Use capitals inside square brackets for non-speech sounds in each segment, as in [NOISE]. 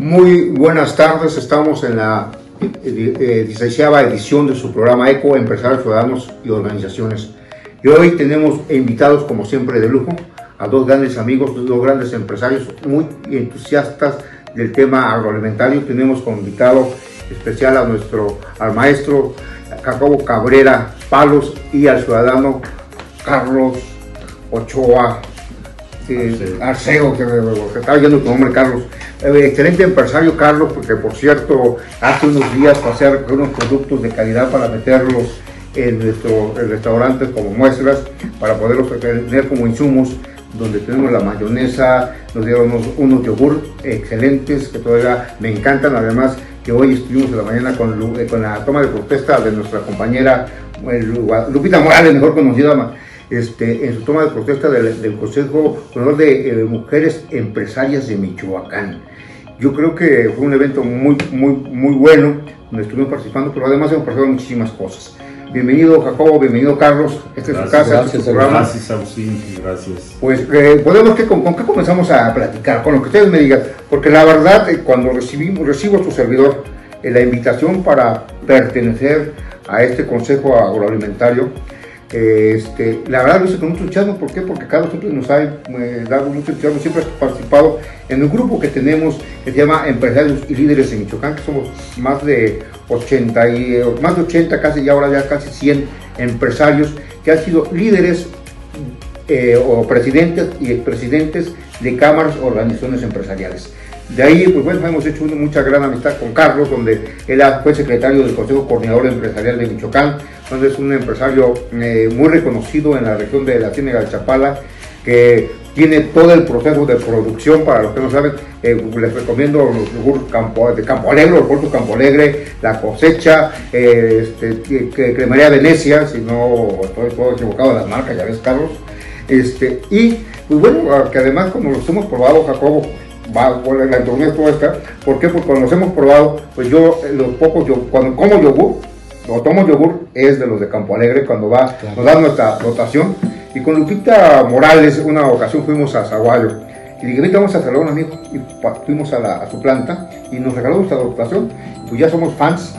Muy buenas tardes, estamos en la eh, 16 edición de su programa ECO, Empresarios, Ciudadanos y Organizaciones. Y hoy tenemos invitados, como siempre, de lujo, a dos grandes amigos, dos grandes empresarios muy entusiastas del tema agroalimentario. Tenemos como invitado especial a nuestro, al maestro Jacobo Cabrera Palos y al ciudadano Carlos Ochoa eh, Arceo, que, que estaba oyendo tu nombre, Carlos. Excelente empresario, Carlos, porque por cierto, hace unos días pasé unos productos de calidad para meterlos en nuestros restaurantes como muestras, para poderlos tener como insumos, donde tenemos la mayonesa, nos dieron unos, unos yogur excelentes que todavía me encantan, además que hoy estuvimos en la mañana con, eh, la toma de protesta de nuestra compañera eh, Lupita Morales, mejor conocida este, en su toma de protesta del, Consejo de eh, Mujeres Empresarias de Michoacán. Yo creo que fue un evento muy, muy, muy bueno, donde estuvimos participando, pero además hemos pasado muchísimas cosas. Bienvenido Jacobo, bienvenido Carlos, esta es su casa, gracias, este es su programa. Gracias, Agustín, gracias. Pues, eh, podemos que, con, ¿con qué comenzamos a platicar? Con lo que ustedes me digan, porque la verdad, eh, cuando recibimos, recibo a su servidor eh, la invitación para pertenecer a este Consejo Agroalimentario, este, la verdad lo hice con mucho entusiasmo, ¿por qué? Porque Carlos siempre nos ha eh, dado mucho entusiasmo, siempre ha participado en un grupo que tenemos que se llama Empresarios y Líderes en Michoacán, que somos más de 80, y, eh, más de 80 casi, y ahora ya casi 100 empresarios que han sido líderes eh, o presidentes y expresidentes de cámaras o organizaciones empresariales. De ahí, pues bueno, hemos hecho una, mucha gran amistad con Carlos, donde él fue secretario del Consejo Coordinador Empresarial de Michoacán, donde es un empresario eh, muy reconocido en la región de la Ciénaga de Chapala, que tiene todo el proceso de producción, para los que no saben, eh, les recomiendo los yogur campo, de Campo Alegre, los puertos Campo Alegre, la cosecha, eh, este, Venecia, si no estoy todo equivocado de las marcas, ya ves, Carlos. Este, y pues bueno, que además como los hemos probado, Jacobo, va, bueno, la es toda esta, ¿por qué? Porque cuando los hemos probado, pues yo, eh, los pocos, yo, cuando como yogur, o tomo yogur, es de los de Campo Alegre, cuando va, Claro. nos da nuestra dotación. Y con Lupita Morales, una ocasión fuimos a Zaguayo. Y dije, vente, vamos a saludar a un amigo. Y fuimos a, la- a su planta y nos regaló nuestra dotación. Pues ya somos fans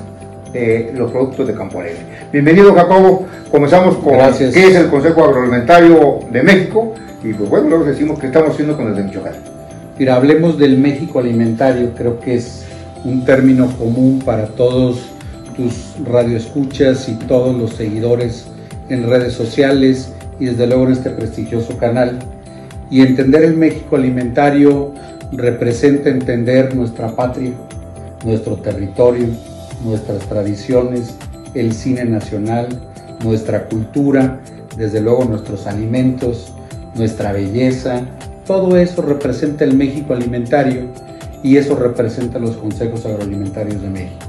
de los productos de Campo Alegre. Bienvenido, Jacobo. Comenzamos con Gracias. qué es el Consejo Agroalimentario de México. Y pues bueno, luego decimos qué estamos haciendo con el de Michoacán. Mira, hablemos del México alimentario, creo que es un término común para todos tus radioescuchas y todos los seguidores en redes sociales y desde luego en este prestigioso canal. Y entender el México alimentario representa entender nuestra patria, nuestro territorio, nuestras tradiciones, el cine nacional, nuestra cultura, desde luego nuestros alimentos, nuestra belleza, todo eso representa el México alimentario y eso representa los consejos agroalimentarios de México.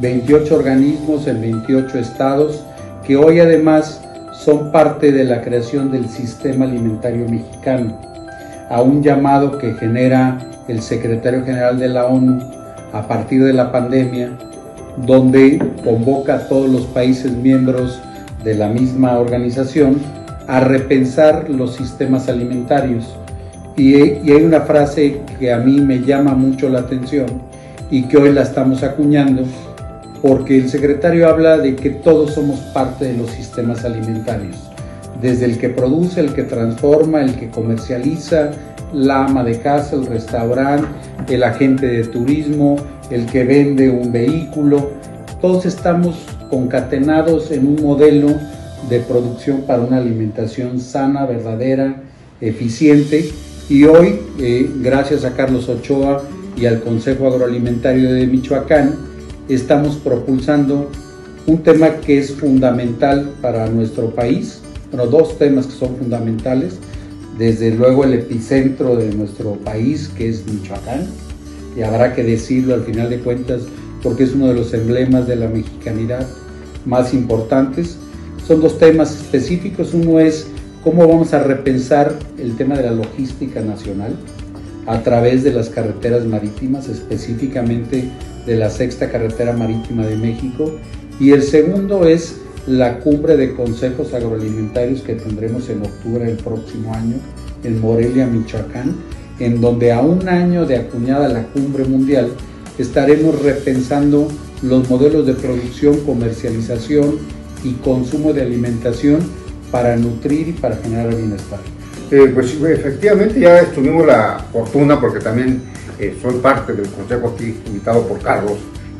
28 organismos en 28 estados que hoy además son parte de la creación del sistema alimentario mexicano, a un llamado que genera el secretario general de la ONU a partir de la pandemia, donde convoca a todos los países miembros de la misma organización a repensar los sistemas alimentarios. Y, hay una frase que a mí me llama mucho la atención y que hoy la estamos acuñando, porque el secretario habla de que todos somos parte de los sistemas alimentarios, desde el que produce, el que transforma, el que comercializa, la ama de casa, el restaurante, el agente de turismo, el que vende un vehículo, todos estamos concatenados en un modelo de producción para una alimentación sana, verdadera, eficiente. Y hoy, eh, gracias a Carlos Ochoa y al Consejo Agroalimentario de Michoacán, estamos propulsando un tema que es fundamental para nuestro país, bueno, dos temas que son fundamentales, desde luego el epicentro de nuestro país, que es Michoacán, y habrá que decirlo al final de cuentas, porque es uno de los emblemas de la mexicanidad más importantes. Son dos temas específicos, uno es cómo vamos a repensar el tema de la logística nacional a través de las carreteras marítimas, específicamente de la sexta carretera marítima de México. Y el segundo es la cumbre de consejos agroalimentarios que tendremos en octubre del próximo año en Morelia, Michoacán, en donde a un año de acuñada la cumbre mundial estaremos repensando los modelos de producción, comercialización y consumo de alimentación para nutrir y para generar bienestar. Eh, pues efectivamente ya tuvimos la fortuna, porque también eh, soy parte del consejo aquí, invitado por Carlos,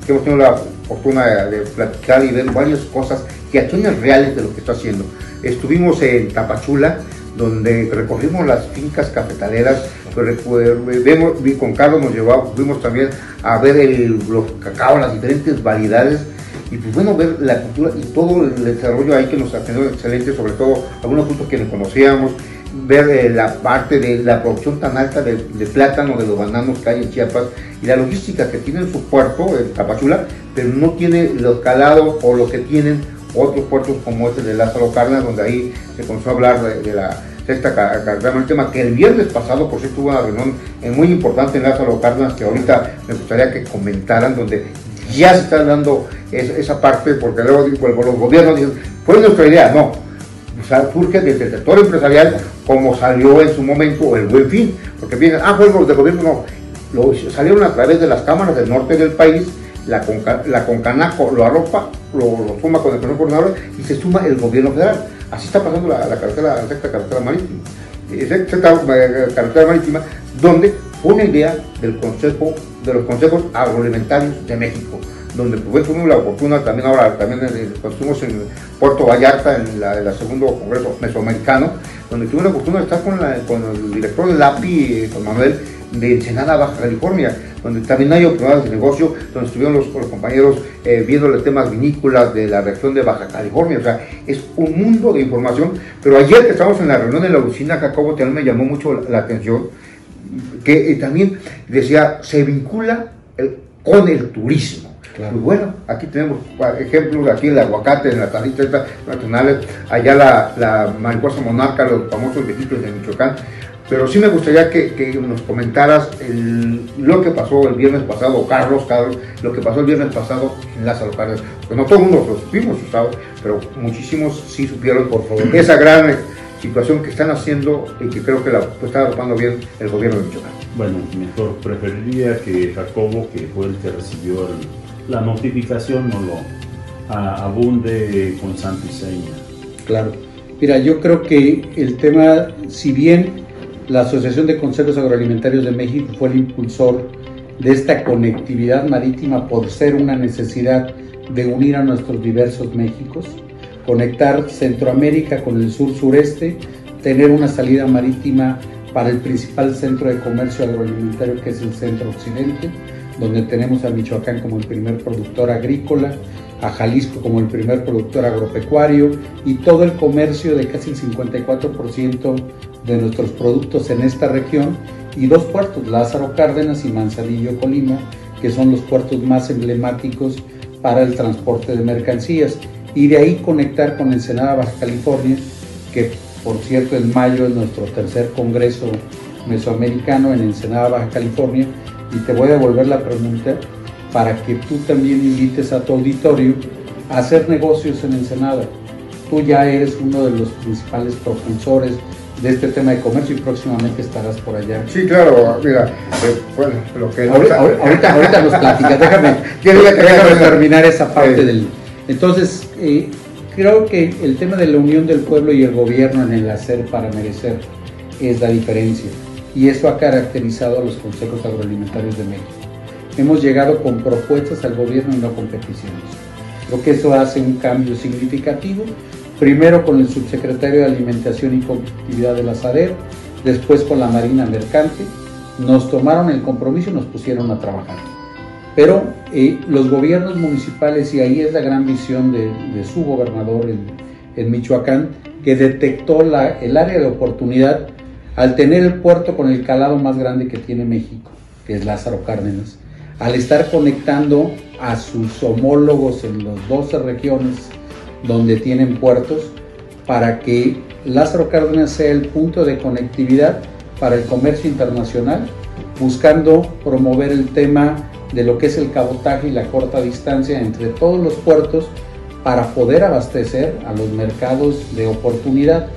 que hemos tenido la fortuna de, platicar y ver varias cosas que acciones reales de lo que está haciendo. Estuvimos en Tapachula, donde recorrimos las fincas cafetaleras, vemos, con Carlos nos llevamos, fuimos también a ver los cacao, las diferentes variedades, y pues bueno, ver la cultura y todo el desarrollo ahí que nos ha tenido excelente, sobre todo algunos puntos que no conocíamos, ver eh, la parte de la producción tan alta de, plátano, de los bananos que hay en Chiapas y la logística que tiene en su puerto, en Tapachula, pero no tiene los calados o lo que tienen otros puertos como este de Lázaro Cárdenas, donde ahí se comenzó a hablar de, la sexta carretera marítima, que el viernes pasado, por cierto, hubo una reunión muy importante en Lázaro Cárdenas, que ahorita me gustaría que comentaran, donde ya se está dando esa parte, porque luego los gobiernos dicen, fue nuestra idea, no, surge desde el sector empresarial como salió en su momento el buen fin, porque vienen, ah, fue de gobierno, no, lo, salieron a través de las cámaras del norte del país, la, la Concanaco lo arropa, lo, suma con el coordinador y se suma el gobierno federal. Así está pasando la, carretera, la sexta carretera marítima. Sexta eh, carretera marítima, donde fue una idea del Consejo, de los consejos agroalimentarios de México donde pues, tuvimos la oportunidad también ahora, también cuando estuvimos en Puerto Vallarta, en la, el segundo congreso mesoamericano, donde tuve la oportunidad de estar con, el director del API, con Manuel, de Ensenada, Baja California, donde también hay oportunidades de negocio, donde estuvieron los, compañeros eh, viendo los temas vinícolas de la región de Baja California, o sea, es un mundo de información, pero ayer que estábamos en la reunión de la usina Cacobo, también me llamó mucho la, atención, que eh, también decía, se vincula con el turismo. Pues bueno, aquí tenemos ejemplos, aquí el aguacate en las taritas nacionales, allá la, la, mariposa monarca, los famosos viejitos de Michoacán. Pero sí me gustaría que, nos comentaras lo que pasó el viernes pasado, Carlos, Carlos, lo que pasó el viernes pasado en Lázaro Cárdenas. Pues no todo el mundo lo supimos, pero muchísimos sí supieron, por favor, esa gran situación que están haciendo y que creo que la está arropando bien el gobierno de Michoacán. Bueno, mejor preferiría que Jacobo, que fue el que recibió el la notificación no lo abunde con santo y seña. Claro. Mira, yo creo que el tema, si bien la Asociación de Consejos Agroalimentarios de México fue el impulsor de esta conectividad marítima por ser una necesidad de unir a nuestros diversos Méxicos, conectar Centroamérica con el sur-sureste, tener una salida marítima para el principal centro de comercio agroalimentario que es el centro occidente, donde tenemos a Michoacán como el primer productor agrícola, a Jalisco como el primer productor agropecuario y todo el comercio de casi el 54% de nuestros productos en esta región y dos puertos, Lázaro Cárdenas y Manzanillo Colima, que son los puertos más emblemáticos para el transporte de mercancías. Y de ahí conectar con Ensenada, Baja California, que por cierto en mayo es nuestro tercer congreso mesoamericano en Ensenada, Baja California, y te voy a devolver la pregunta para que tú también invites a tu auditorio a hacer negocios en Ensenada. Tú ya eres uno de los principales propulsores de este tema de comercio y próximamente estarás por allá. Sí, claro, mira, eh, bueno, lo que... Ahorita, ahorita, ahorita nos platicas, déjame, [LAUGHS] déjame terminar esa parte del... Entonces, eh, creo que el tema de la unión del pueblo y el gobierno en el hacer para merecer es la diferencia y eso ha caracterizado a los consejos agroalimentarios de México. Hemos llegado con propuestas al gobierno y no con peticiones. Creo que eso hace un cambio significativo, primero con el subsecretario de Alimentación y Competitividad de la SADER, después con la Marina Mercante, nos tomaron el compromiso y nos pusieron a trabajar. Pero eh, los gobiernos municipales, y ahí es la gran visión de, su gobernador en, Michoacán, que detectó el área de oportunidad al tener el puerto con el calado más grande que tiene México, que es Lázaro Cárdenas, al estar conectando a sus homólogos en las 12 regiones donde tienen puertos, para que Lázaro Cárdenas sea el punto de conectividad para el comercio internacional, buscando promover el tema de lo que es el cabotaje y la corta distancia entre todos los puertos para poder abastecer a los mercados de oportunidad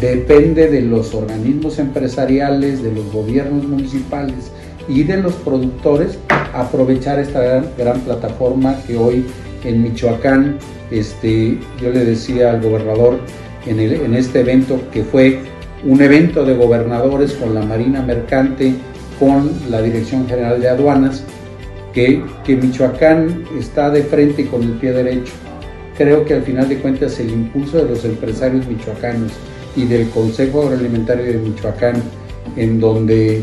depende de los organismos empresariales, de los gobiernos municipales y de los productores aprovechar esta gran, plataforma que hoy en Michoacán, este, yo le decía al gobernador en, este evento que fue un evento de gobernadores con la Marina Mercante, con la Dirección General de Aduanas, que, que Michoacán está de frente con el pie derecho. Creo que al final de cuentas el impulso de los empresarios michoacanos y del Consejo Agroalimentario de Michoacán, en donde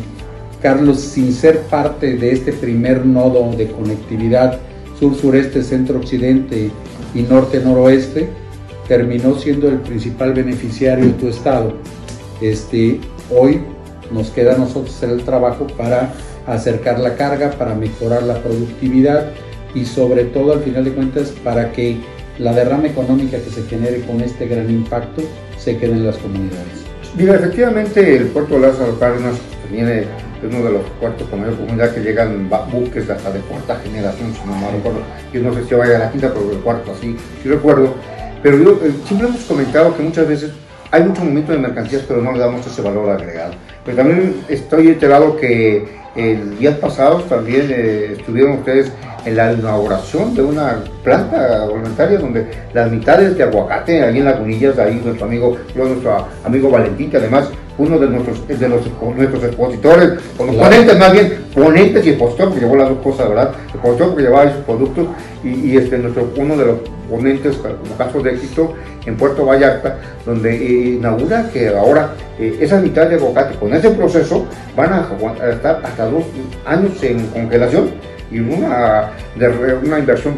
Carlos, sin ser parte de este primer nodo de conectividad sur-sureste, centro-occidente y norte-noroeste, terminó siendo el principal beneficiario de tu estado. Este, hoy nos queda a nosotros el trabajo para acercar la carga, para mejorar la productividad y sobre todo al final de cuentas para que la derrama económica que se genere con este gran impacto se quede en las comunidades. Mira, efectivamente el puerto de Lázaro Cárdenas viene es uno de los puertos con mayor comunidad que llegan buques hasta de cuarta generación, si no me recuerdo. Yo no sé si vaya a la quinta, pero el cuarto así, sí recuerdo. Pero yo eh, siempre hemos comentado que muchas veces hay mucho movimiento de mercancías, pero no le damos ese valor agregado. Pero también estoy enterado que el día pasado también eh, estuvieron ustedes en la inauguración de una planta agroalimentaria donde las mitades de aguacate, ahí en las Lagunillas, ahí nuestro amigo, nuestro amigo Valentín, que además uno de nuestros, de los, nuestros expositores, o los ponentes más bien, ponentes y expositor, porque llevó las dos cosas, ¿verdad? Expositor porque llevaba sus productos y, este, nuestro, uno de los ponentes como casos de éxito en Puerto Vallarta, donde eh, inaugura que ahora eh, esas mitades de aguacate con ese proceso van a, estar hasta dos años en congelación y una, una inversión,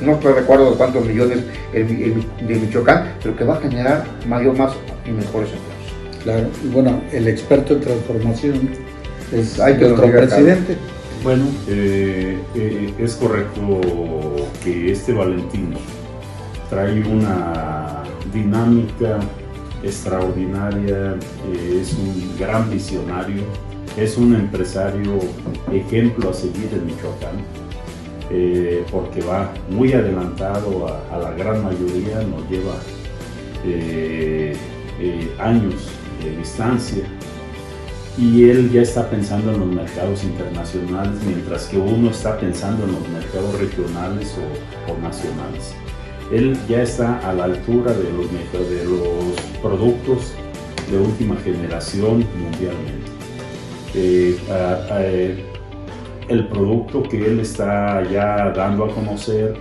no estoy recuerdo de cuántos millones de Michoacán, pero que va a generar mayor, más y mejores empleos. Claro, y bueno, el experto en transformación es Hay nuestro presidente. Bueno, eh, eh, es correcto que este Valentino trae una dinámica extraordinaria, eh, es un gran visionario, es un empresario ejemplo a seguir en Michoacán, porque va muy adelantado a, la gran mayoría, nos lleva años de distancia y él ya está pensando en los mercados internacionales mientras que uno está pensando en los mercados regionales o, nacionales. Él ya está a la altura de los, de los productos de última generación mundialmente. Eh, eh, el producto que él está ya dando a conocer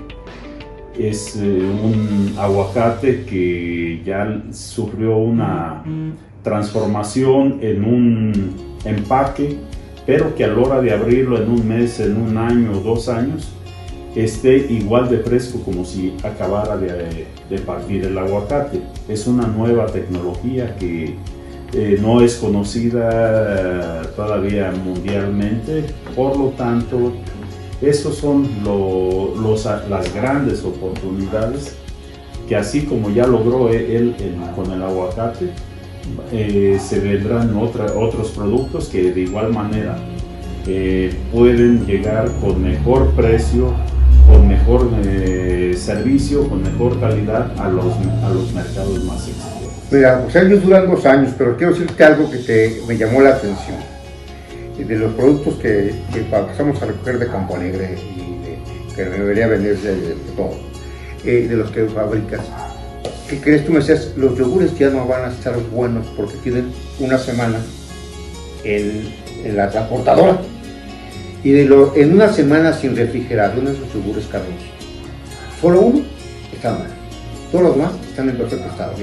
es eh, un aguacate que ya sufrió una transformación en un empaque, pero que a la hora de abrirlo en un mes, en un año o dos años, esté igual de fresco como si acabara de, partir el aguacate. Es una nueva tecnología que eh, no es conocida todavía mundialmente, por lo tanto, esas son los, las grandes oportunidades que así como ya logró él con el aguacate, eh, se vendrán otros productos que de igual manera eh, pueden llegar con mejor precio, con mejor servicio, con mejor calidad a los, a los mercados más exigentes. Mira, sea, ellos duran dos años, pero quiero decirte algo que te, me llamó la atención. De los productos que, que pasamos a recoger de Campo Alegre y que debería venderse de, de todo, de los que fabricas ¿Qué crees? Tú me decías, los yogures ya no van a estar buenos porque tienen una semana en, la transportadora. Y de en una semana sin refrigeración esos yogures Carlos, solo uno está mal. Todos los demás están en perfecto estado.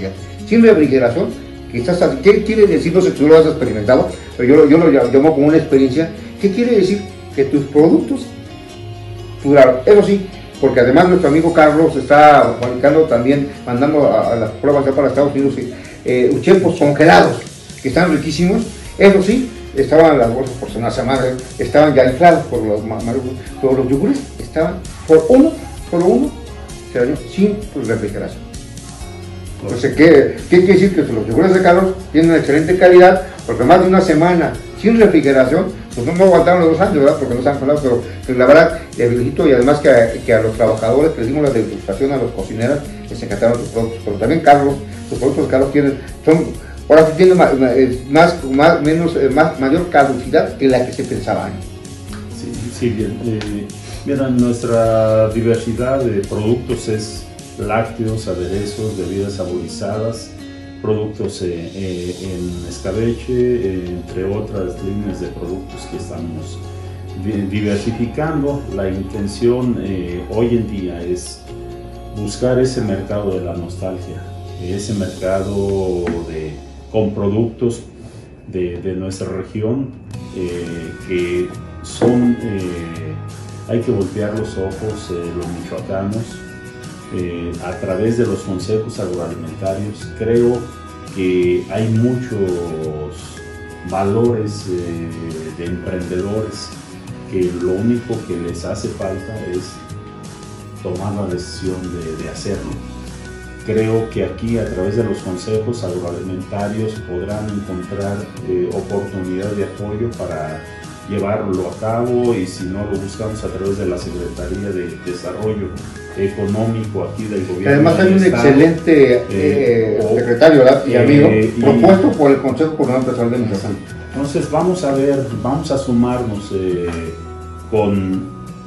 Sin refrigeración, quizás, ¿qué quiere decir? No sé si tú lo has experimentado, pero yo, yo lo llamo como una experiencia. ¿Qué quiere decir? Que tus productos duraron. Eso sí, porque además nuestro amigo Carlos está fabricando también, mandando a, las pruebas para Estados Unidos, eh, congelados, que están riquísimos. Eso sí, estaban las bolsas por una semana, estaban ya inflados por los pero los yogures estaban por uno, por uno, sin refrigeración. Entonces, ¿qué, ¿qué, quiere decir? Que los yogures de Carlos tienen excelente calidad, porque más de una semana sin refrigeración pues no aguantaron los dos años, ¿verdad? Porque no se han pero, pero, la verdad, les felicito y además que a, que a los trabajadores que les dimos la degustación a los cocineras se encantaron sus productos, pero también Carlos, sus productos Carlos tienen, son, ahora sí tienen más, más, menos, eh, más, mayor caducidad que la que se pensaba antes. Sí, sí, bien. Eh, mira, nuestra diversidad de productos es lácteos, aderezos, bebidas saborizadas, productos eh, eh, en escabeche, eh, entre otras líneas de productos que estamos diversificando. La intención hoy en día es buscar ese mercado de la nostalgia, ese mercado de, con productos de nuestra región que son, hay que voltear los ojos, los michoacanos, eh, a través de los consejos agroalimentarios creo que hay muchos valores eh, de emprendedores que lo único que les hace falta es tomar la decisión de, hacerlo. Creo que aquí a través de los consejos agroalimentarios podrán encontrar eh, oportunidad de apoyo para llevarlo a cabo y si no lo buscamos a través de la Secretaría de Desarrollo económico aquí del gobierno. Además hay un excelente eh, eh, secretario y amigo eh, propuesto por el Consejo Coordinador Empresarial de Michoacán. Entonces vamos a ver, vamos a sumarnos con,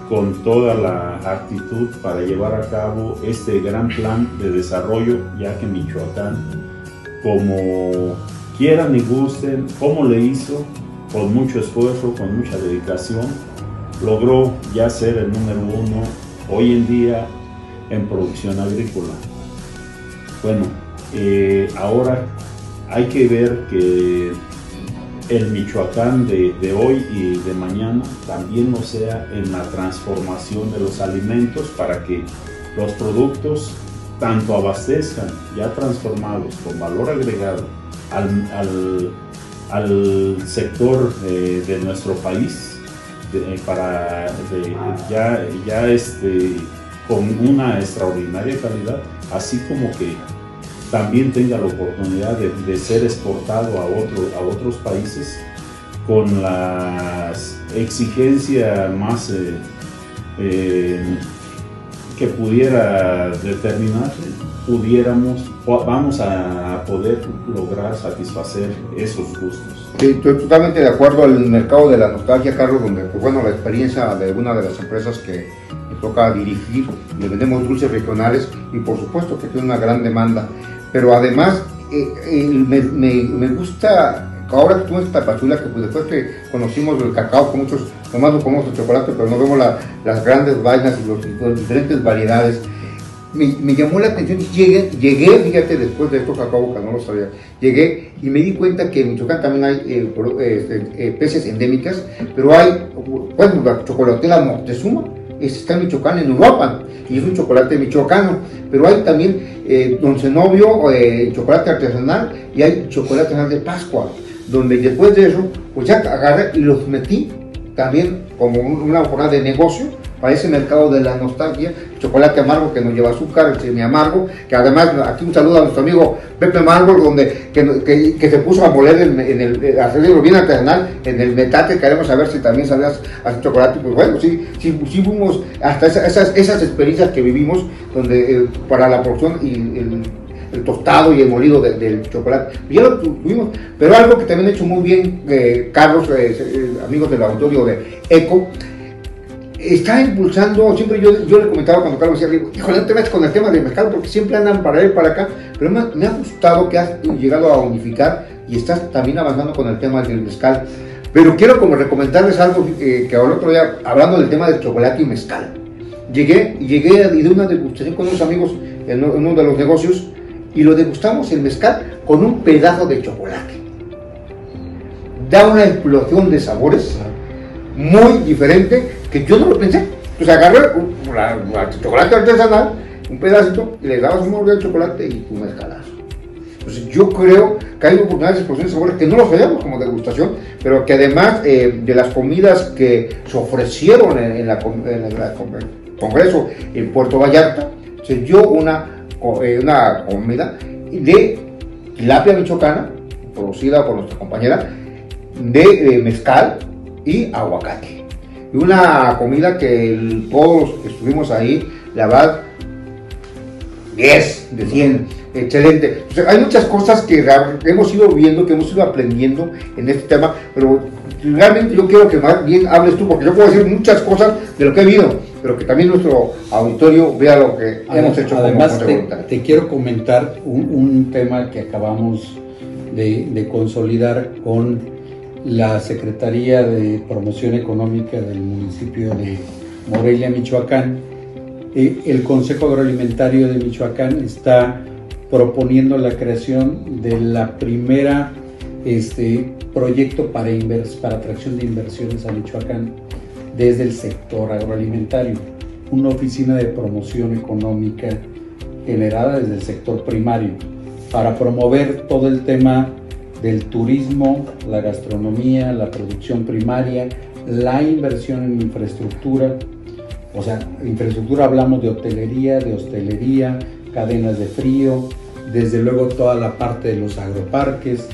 con toda la actitud para llevar a cabo este gran plan de desarrollo, ya que Michoacán, como quieran y gusten, como le hizo, con mucho esfuerzo, con mucha dedicación, logró ya ser el número uno hoy en día en producción agrícola. Bueno, eh, ahora hay que ver que el Michoacán de, hoy y de mañana también no sea en la transformación de los alimentos para que los productos tanto abastezcan ya transformados con valor agregado al, sector de, nuestro país para ya, ya este, con una extraordinaria calidad, así como que también tenga la oportunidad de, ser exportado a, otro, a otros países con las exigencias más eh, eh, que pudiera determinar, pudiéramos, vamos a poder lograr satisfacer esos gustos. Sí, estoy totalmente de acuerdo al mercado de la nostalgia, Carlos, donde, pues, bueno, la experiencia de una de las empresas que toca dirigir, le vendemos dulces regionales y por supuesto que tiene una gran demanda. Pero además eh, eh, me, me, gusta, ahora tú esta pasula, que pues después que conocimos el cacao, con muchos, nomás no comemos el chocolate, pero no vemos las grandes vainas y, los, diferentes variedades. Me, llamó la atención y llegué, fíjate, después de esto cacao, que no lo sabía, llegué y me di cuenta que en Michoacán también hay eh, este, peces endémicas, pero hay, bueno, la chocolatela Moctezuma, está en Michoacán, en Europa, y es un chocolate michoacano, pero hay también eh, Don eh, chocolate artesanal, y hay chocolate artesanal de Pascua, donde después de eso, pues ya agarré y los metí también como una jornada de negocio para ese mercado de la nostalgia, chocolate amargo que nos lleva azúcar, el semi amargo, que además aquí un saludo a nuestro amigo Pepe Amargo, donde que, que, se puso a moler en, el, eh, hacerlo bien artesanal en el metate, queremos saber si también sabías hacer chocolate, pues bueno, sí, sí, sí fuimos hasta esas, esas experiencias que vivimos, donde eh, para la producción y el, tostado y el molido del chocolate. Ya lo tuvimos, pero algo que también ha hecho muy bien eh, Carlos, amigos del auditorio de ECO, está impulsando, siempre yo, yo le comentaba cuando Carlos decía, híjole, no te metes con el tema del mercado porque siempre andan para ir para acá, pero me, ha gustado que has llegado a unificar y estás también avanzando con el tema del mezcal. Pero quiero como recomendarles algo eh, que ahora otro día, hablando del tema del chocolate y mezcal, llegué, llegué de una degustación con unos amigos en uno de los negocios y lo degustamos el mezcal con un pedazo de chocolate. Da una explosión de sabores muy diferente que yo no lo pensé. Pues agarré el chocolate artesanal, un pedacito, y le dabas un mordida de chocolate y un mezcalazo. Entonces yo creo que hay oportunidades de explosión de sabores que no lo sabíamos como degustación, pero que además eh, de las comidas que se ofrecieron en, la, el Congreso en Puerto Vallarta, se dio una, una comida de tilapia michoacana, producida por nuestra compañera, de mezcal, y aguacate. Y una comida que todos los que estuvimos ahí, la verdad, 10 de 100, excelente. hay muchas cosas que hemos ido viendo, que hemos ido aprendiendo en este tema, pero realmente yo quiero que más bien hables tú, porque yo puedo decir muchas cosas de lo que he vivido, pero que también nuestro auditorio vea lo que hemos hecho. Además, te, quiero comentar un, tema que acabamos de, consolidar con la Secretaría de Promoción Económica del municipio de Morelia, Michoacán. Eh, el Consejo Agroalimentario de Michoacán está proponiendo la creación de la primera este, proyecto para, para atracción de inversiones a Michoacán desde el sector agroalimentario, una oficina de promoción económica generada desde el sector primario para promover todo el tema del turismo, la gastronomía, la producción primaria, la inversión en infraestructura. O sea, infraestructura hablamos de hotelería, de hostelería, cadenas de frío, desde luego toda la parte de los agroparques.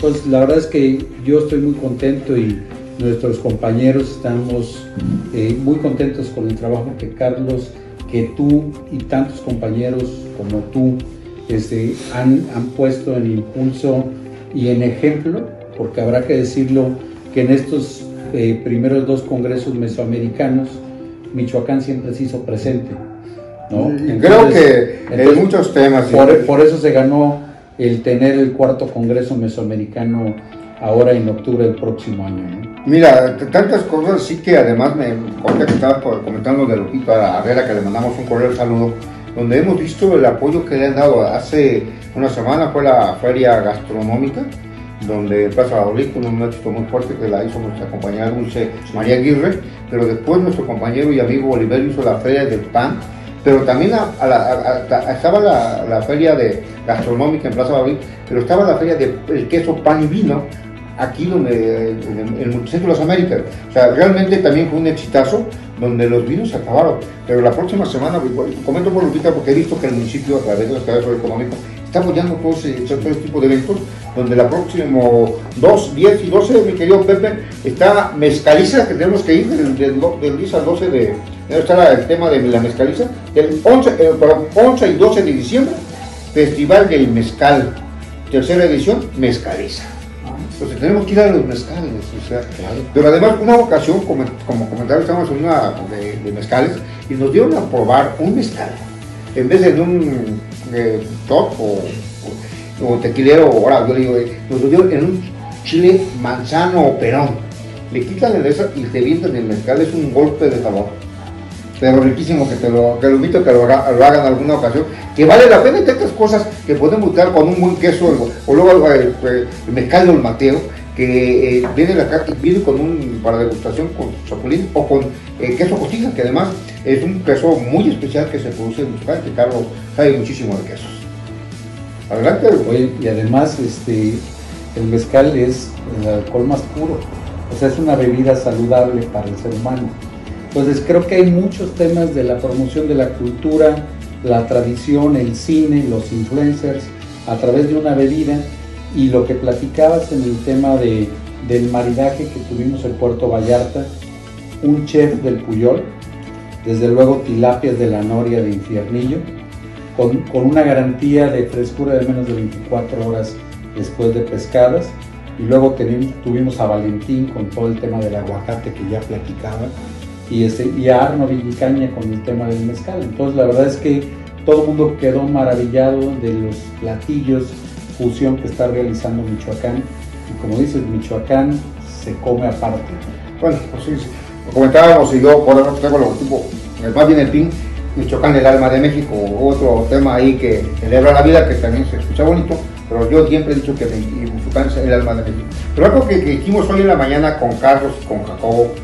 Pues la verdad es que yo estoy muy contento y nuestros compañeros estamos eh, muy contentos con el trabajo que Carlos, que tú y tantos compañeros como tú este, han, han puesto en impulso y en ejemplo, porque habrá que decirlo que en estos eh, primeros dos congresos mesoamericanos, Michoacán siempre se hizo presente. ¿no? Creo que en muchos temas. Por, eso se ganó el tener el cuarto congreso mesoamericano ahora en octubre del próximo año. Mira, tantas cosas, sí que además me ahorita que estaba comentando de Lupito Herrera, que le mandamos un de saludo, donde hemos visto el apoyo que le han dado hace una semana fue la feria gastronómica, donde Plaza Valladolid con un éxito muy fuerte que la hizo nuestra compañera Dulce María Aguirre, pero después nuestro compañero y amigo Oliver hizo la feria del pan, pero también estaba la, feria de gastronómica en Plaza Valladolid, pero estaba la feria del queso pan y vino, aquí donde, en el Centro de las Américas. O sea, realmente también fue un exitazo donde los vinos se acabaron. Pero la próxima semana, comento por Lupita porque he visto que el municipio, a través de los económicos económico, está apoyando todo ese, tipo de eventos, donde la próxima 2, 10 y 12, mi querido Pepe, está Mezcaliza, que tenemos que ir del, del, 10 al 12 de, está el tema de la mezcaliza, del 11, eh, 11 y 12 de diciembre, Festival del Mezcal, tercera edición, Mezcaliza. Entonces tenemos que ir a los mezcales, o sea, pero además una ocasión, como, como estábamos en una de, mezcales y nos dieron a probar un mezcal, en vez de un eh, top o, o, tequilero, ahora yo digo, eh, nos lo dieron en un chile manzano o perón, le quitan el esa y te vientan el mezcal, es un golpe de sabor pero riquísimo que te lo, que lo invito a que lo, hagan en alguna ocasión, que vale la pena entre estas cosas que pueden buscar con un buen queso, o luego el, el, el mezcal del Mateo, que eh, viene, la, viene con un, para degustación con chapulín o con eh, queso costilla, que además es un queso muy especial que se produce en Michoacán, que Carlos sabe muchísimo de quesos. Adelante. Y además este, el mezcal es el alcohol más puro, o sea, es una bebida saludable para el ser humano. Entonces creo que hay muchos temas de la promoción de la cultura, la tradición, el cine, los influencers, a través de una bebida y lo que platicabas en el tema de, del maridaje que tuvimos en Puerto Vallarta, un chef del Puyol, desde luego tilapias de la Noria de Infiernillo, con, con, una garantía de frescura de menos de 24 horas después de pescadas. Y luego tuvimos a Valentín con todo el tema del aguacate que ya platicaba y, este, y a Arno Villicaña con el tema del mezcal. Entonces la verdad es que todo el mundo quedó maravillado de los platillos fusión que está realizando Michoacán. Y como dices, Michoacán se come aparte. Bueno, pues sí, lo comentábamos y yo por eso tengo el tipo, más bien el PIN, Michoacán, el alma de México, otro tema ahí que celebra la vida, que también se escucha bonito, pero yo siempre he dicho que Michoacán es el alma de México. Pero algo que, que dijimos hoy en la mañana con Carlos y con Jacobo,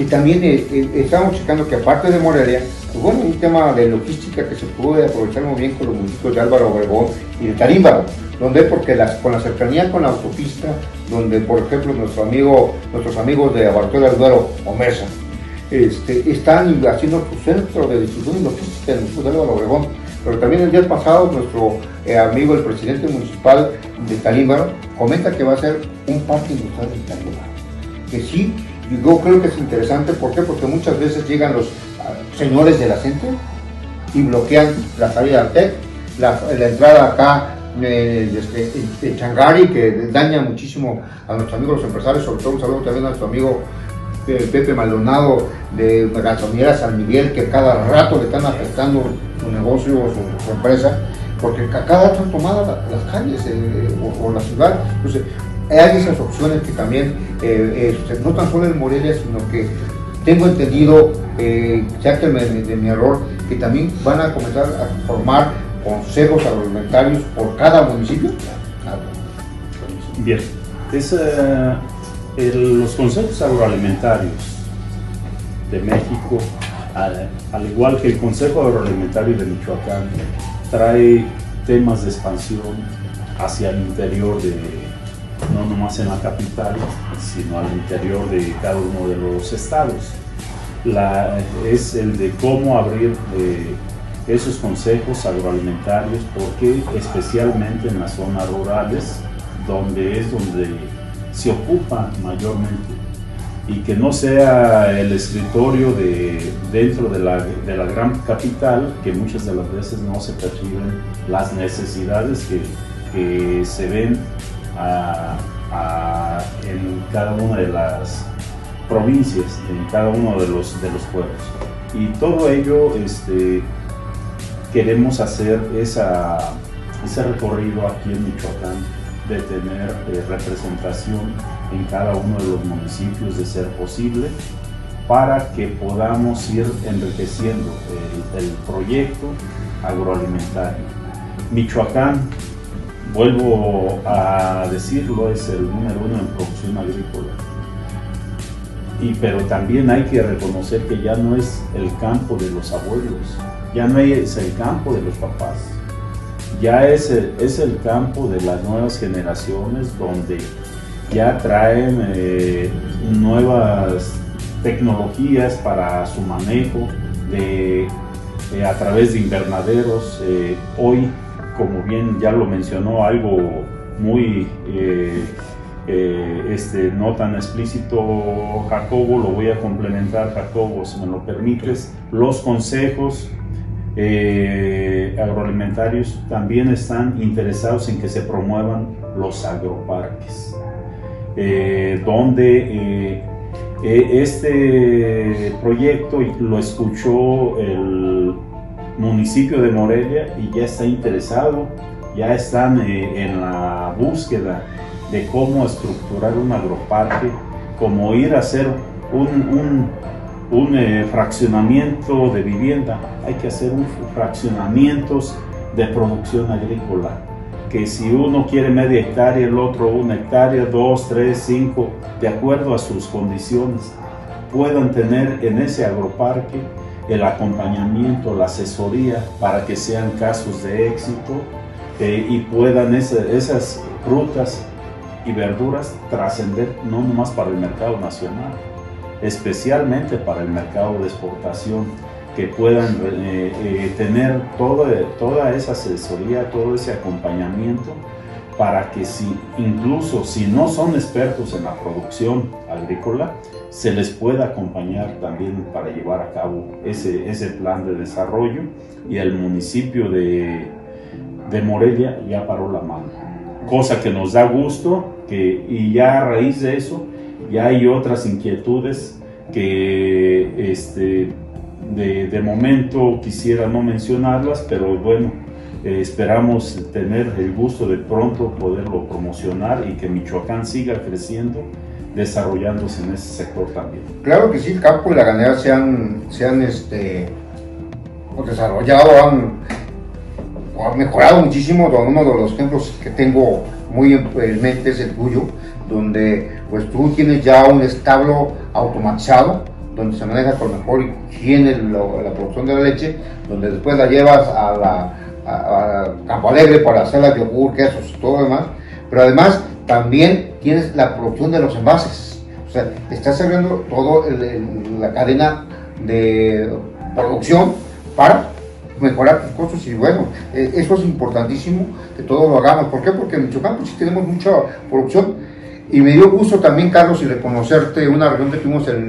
y también eh, eh, estamos checando que aparte de Morelia, pues bueno, un tema de logística que se puede aprovechar muy bien con los municipios de Álvaro Obregón y de Tarímbaro, donde porque con la cercanía con la autopista, donde por ejemplo nuestro amigo, nuestros amigos de Abartola del Duero o Mesa, este, están haciendo su centro de distribución y logística en el municipio de Álvaro Obregón. Pero también el día pasado nuestro eh, amigo, el presidente municipal de Tarímbaro, comenta que va a ser un parque industrial en Tarímbaro. Que sí yo creo que es interesante, ¿por qué? Porque muchas veces llegan los ah, señores de la gente y bloquean la salida al TEC, la, entrada acá de, este, de Changari, que daña muchísimo a nuestros amigos los empresarios, sobre todo un saludo también a nuestro amigo eh, Pepe Maldonado de Gasolinera San Miguel, que cada rato le están afectando su negocio o su, empresa, porque cada rato han tomado las calles eh, o, la ciudad. Entonces, hay esas opciones que también, eh, no tan solo en Morelia, sino que tengo entendido, ya que de mi error, que también van a comenzar a formar consejos agroalimentarios por cada municipio. Bien, es, los consejos agroalimentarios de México, al, igual que el Consejo Agroalimentario de Michoacán, trae temas de expansión hacia el interior de, no nomás en la capital, sino al interior de cada uno de los estados. Es el de cómo abrir eh, esos consejos agroalimentarios, porque especialmente en las zonas rurales, donde es donde se ocupa mayormente y que no sea el escritorio de, dentro de la, de la, gran capital, que muchas de las veces no se perciben las necesidades que, que se ven en cada una de las provincias, en cada uno de los, de los pueblos. Y todo ello este, queremos hacer esa, ese recorrido aquí en Michoacán de tener eh, representación en cada uno de los municipios de ser posible para que podamos ir enriqueciendo el, el proyecto agroalimentario. Michoacán, vuelvo a decirlo, es el número uno en producción agrícola. Y, pero también hay que reconocer que ya no es el campo de los abuelos, ya no es el campo de los papás, ya es el, es el campo de las nuevas generaciones donde ya traen eh, nuevas tecnologías para su manejo de, eh, a través de invernaderos. Eh, hoy, como bien ya lo mencionó, algo muy este, no tan explícito Jacobo, lo voy a complementar Jacobo, si me lo permites, los consejos eh, agroalimentarios también están interesados en que se promuevan los agroparques, eh, donde eh, este proyecto lo escuchó el municipio de Morelia y ya está interesado, ya están en la búsqueda de cómo estructurar un agroparque, cómo ir a hacer un un eh, fraccionamiento de vivienda, hay que hacer un fraccionamientos de producción agrícola. Que si uno quiere media hectárea, el otro una hectárea, dos, tres, cinco, de acuerdo a sus condiciones, puedan tener en ese agroparque el acompañamiento, la asesoría para que sean casos de éxito eh, y puedan esas frutas y verduras trascender no nomás para el mercado nacional, especialmente para el mercado de exportación, que puedan eh, eh, tener toda esa asesoría, todo ese acompañamiento para que si incluso si no son expertos en la producción agrícola, se les pueda acompañar también para llevar a cabo ese, ese plan de desarrollo y el municipio de, de Morelia ya paró la mano. Cosa que nos da gusto que, y ya a raíz de eso ya hay otras inquietudes que este, de, momento quisiera no mencionarlas, pero bueno, eh, esperamos tener el gusto de pronto poderlo promocionar y que Michoacán siga creciendo, desarrollándose en ese sector también. Claro que sí, el campo y la ganadera se han, se han este, desarrollado, han, han mejorado muchísimo. Uno de los ejemplos que tengo muy en mente es el tuyo, donde pues tú tienes ya un establo automatizado, donde se maneja con mejor higiene la producción de la leche, donde después la llevas a, la, Campo Alegre para hacer la yogur, quesos y todo lo demás, pero además también tienes la producción de los envases, o sea, estás abriendo toda la cadena de producción para mejorar tus costos y bueno, e, eso es importantísimo que todos lo hagamos. ¿Por qué? Porque en Michoacán pues, sí tenemos mucha producción Y me dio gusto también, Carlos, y reconocerte una reunión que tuvimos el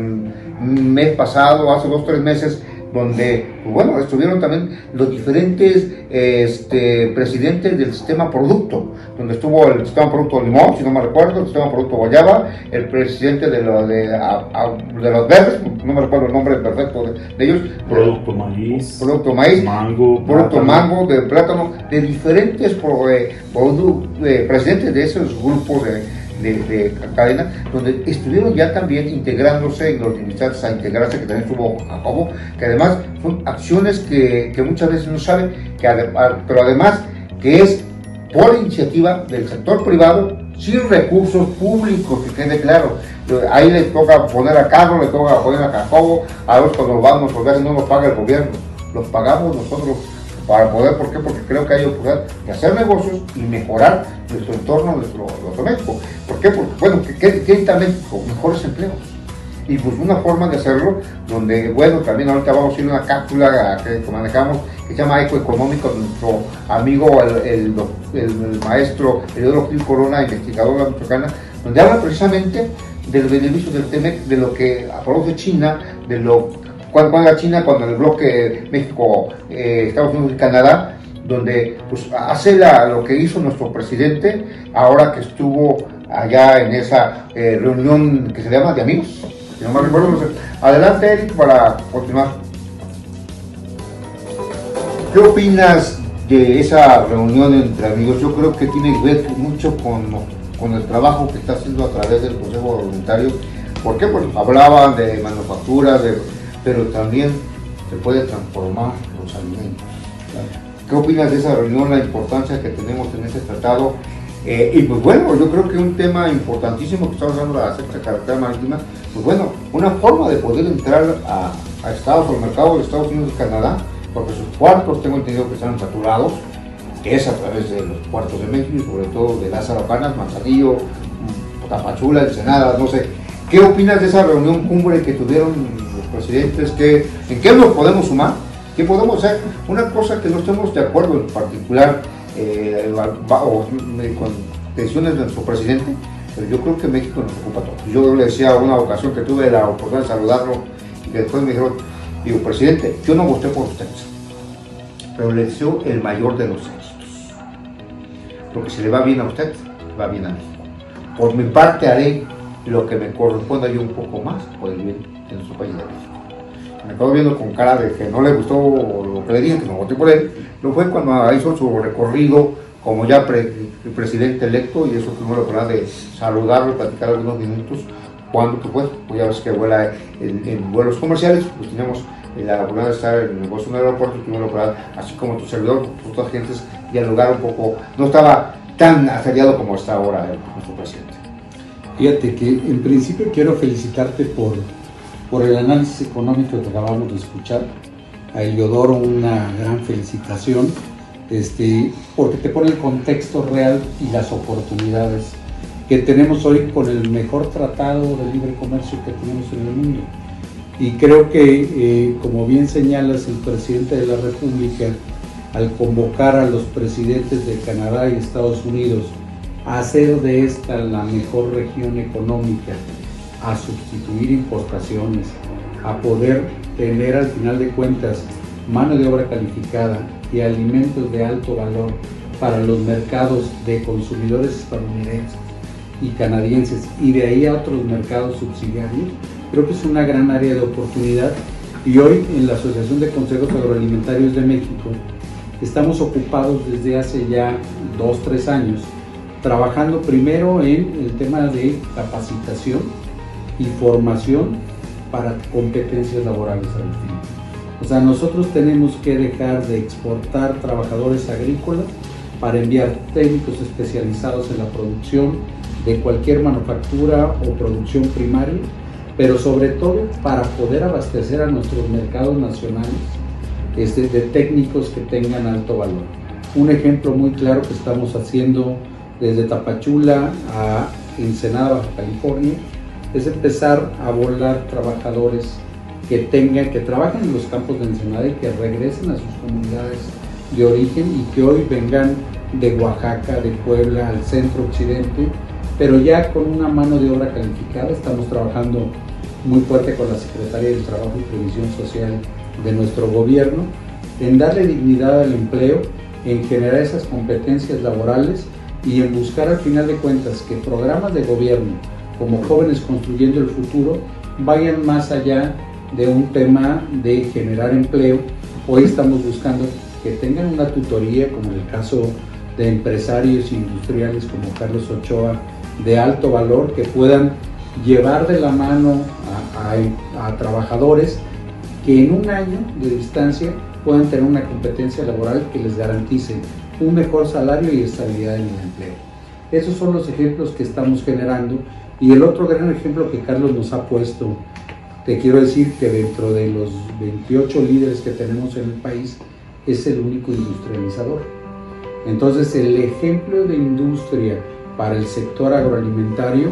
mes pasado, hace dos, tres meses, donde, pues bueno, estuvieron también los diferentes este, presidentes del sistema producto, donde estuvo el sistema producto limón, si no me recuerdo, el sistema producto guayaba, el presidente de, lo, de, los verdes, no me recuerdo el nombre perfecto de, ellos. Producto maíz. Producto maíz. Mango. Producto mango, de plátano, de diferentes eh, eh, presidentes de esos grupos de de, cadena, donde estuvieron ya también integrándose en los invitados a integrarse, que también estuvo Jacobo, que además son acciones que, que muchas veces no saben, que pero además que es por iniciativa del sector privado, sin recursos públicos, que quede claro. Ahí le toca poner a Carlos, le toca poner a Jacobo, a los cuando vamos, porque no nos paga el gobierno, los pagamos nosotros para poder, ¿por qué? Porque creo que hay oportunidad de hacer negocios y mejorar nuestro entorno, nuestro, nuestro México. ¿Por qué? Porque, bueno, que, que, también mejores empleos. Y pues una forma de hacerlo, donde, bueno, también ahorita vamos a ir a una cápsula que manejamos, que se llama Ecoeconómico, nuestro amigo, el, el, maestro Eduardo Gil Corona, investigador de la Michoacana, donde habla precisamente del beneficio del TEMEC, de lo que produce China, de lo cuando, cuando China, cuando el bloque México, eh, Estados Unidos y Canadá, donde pues, hace lo que hizo nuestro presidente ahora que estuvo allá en esa eh, reunión que se llama de amigos. Si no me recuerdo, adelante Eric para continuar. ¿Qué opinas de esa reunión entre amigos? Yo creo que tiene que ver mucho con, con el trabajo que está haciendo a través del Consejo Voluntario. ¿Por qué? Pues hablaban de manufacturas, de pero también se puede transformar los alimentos. ¿Qué opinas de esa reunión, la importancia que tenemos en ese tratado? Eh, y pues bueno, yo creo que un tema importantísimo que estamos hablando de la sexta carretera marítima, pues bueno, una forma de poder entrar a, Estados o al mercado de Estados Unidos y Canadá, porque sus puertos tengo entendido que están saturados, que es a través de los puertos de México y sobre todo de Lázaro Canas, Manzanillo, Tapachula, Ensenada, no sé. ¿Qué opinas de esa reunión cumbre que tuvieron presidentes, que, en qué nos podemos sumar, qué podemos hacer. Una cosa que no estemos de acuerdo en particular eh, o, con decisiones de nuestro presidente, pero yo creo que México nos ocupa todo. Yo le decía una ocasión que tuve la oportunidad de saludarlo y después me dijeron, digo, presidente, yo no voté por ustedes, pero le deseo el mayor de los éxitos. Porque si le va bien a usted, va bien a México. Por mi parte haré lo que me corresponda yo un poco más por el bien de nuestro país de México. Me acabo viendo con cara de que no le gustó lo que le dije, que no voté por él, lo fue cuando hizo su recorrido como ya presidente electo y eso tuvimos la oportunidad de saludarlo platicar algunos minutos cuando pues, pues ya ves que vuela en, vuelos comerciales, pues tenemos la oportunidad de estar en el Boston Aeropuerto, tuvimos la así como tu servidor, otras gentes, dialogar un poco, no estaba tan aferiado como está ahora nuestro presidente. Fíjate que en principio quiero felicitarte por por el análisis económico que acabamos de escuchar. A Eliodoro una gran felicitación, este, porque te pone el contexto real y las oportunidades que tenemos hoy con el mejor tratado de libre comercio que tenemos en el mundo. Y creo que, eh, como bien señalas, el presidente de la República, al convocar a los presidentes de Canadá y Estados Unidos a hacer de esta la mejor región económica a sustituir importaciones, a poder tener al final de cuentas mano de obra calificada y alimentos de alto valor para los mercados de consumidores estadounidenses y canadienses y de ahí a otros mercados subsidiarios, creo que es una gran área de oportunidad. Y hoy en la Asociación de Consejos Agroalimentarios de México estamos ocupados desde hace ya dos, tres años trabajando primero en el tema de capacitación y formación para competencias laborales al fin. O sea, nosotros tenemos que dejar de exportar trabajadores agrícolas para enviar técnicos especializados en la producción de cualquier manufactura o producción primaria, pero sobre todo para poder abastecer a nuestros mercados nacionales este, de técnicos que tengan alto valor. Un ejemplo muy claro que estamos haciendo desde Tapachula a Ensenada, Baja California, es empezar a volar trabajadores que tengan, que trabajen en los campos de Ensenada y que regresen a sus comunidades de origen y que hoy vengan de Oaxaca, de Puebla, al centro occidente, pero ya con una mano de obra calificada. Estamos trabajando muy fuerte con la Secretaría del Trabajo y Previsión Social de nuestro gobierno en darle dignidad al empleo, en generar esas competencias laborales y en buscar al final de cuentas que programas de gobierno como jóvenes construyendo el futuro vayan más allá de un tema de generar empleo. Hoy estamos buscando que tengan una tutoría, como en el caso de empresarios industriales como Carlos Ochoa, de alto valor, que puedan llevar de la mano a, trabajadores que en un año de distancia puedan tener una competencia laboral que les garantice un mejor salario y estabilidad en el empleo. Esos son los ejemplos que estamos generando y el otro gran ejemplo que Carlos nos ha puesto, te quiero decir que dentro de los 28 líderes que tenemos en el país, es el único industrializador. Entonces el ejemplo de industria para el sector agroalimentario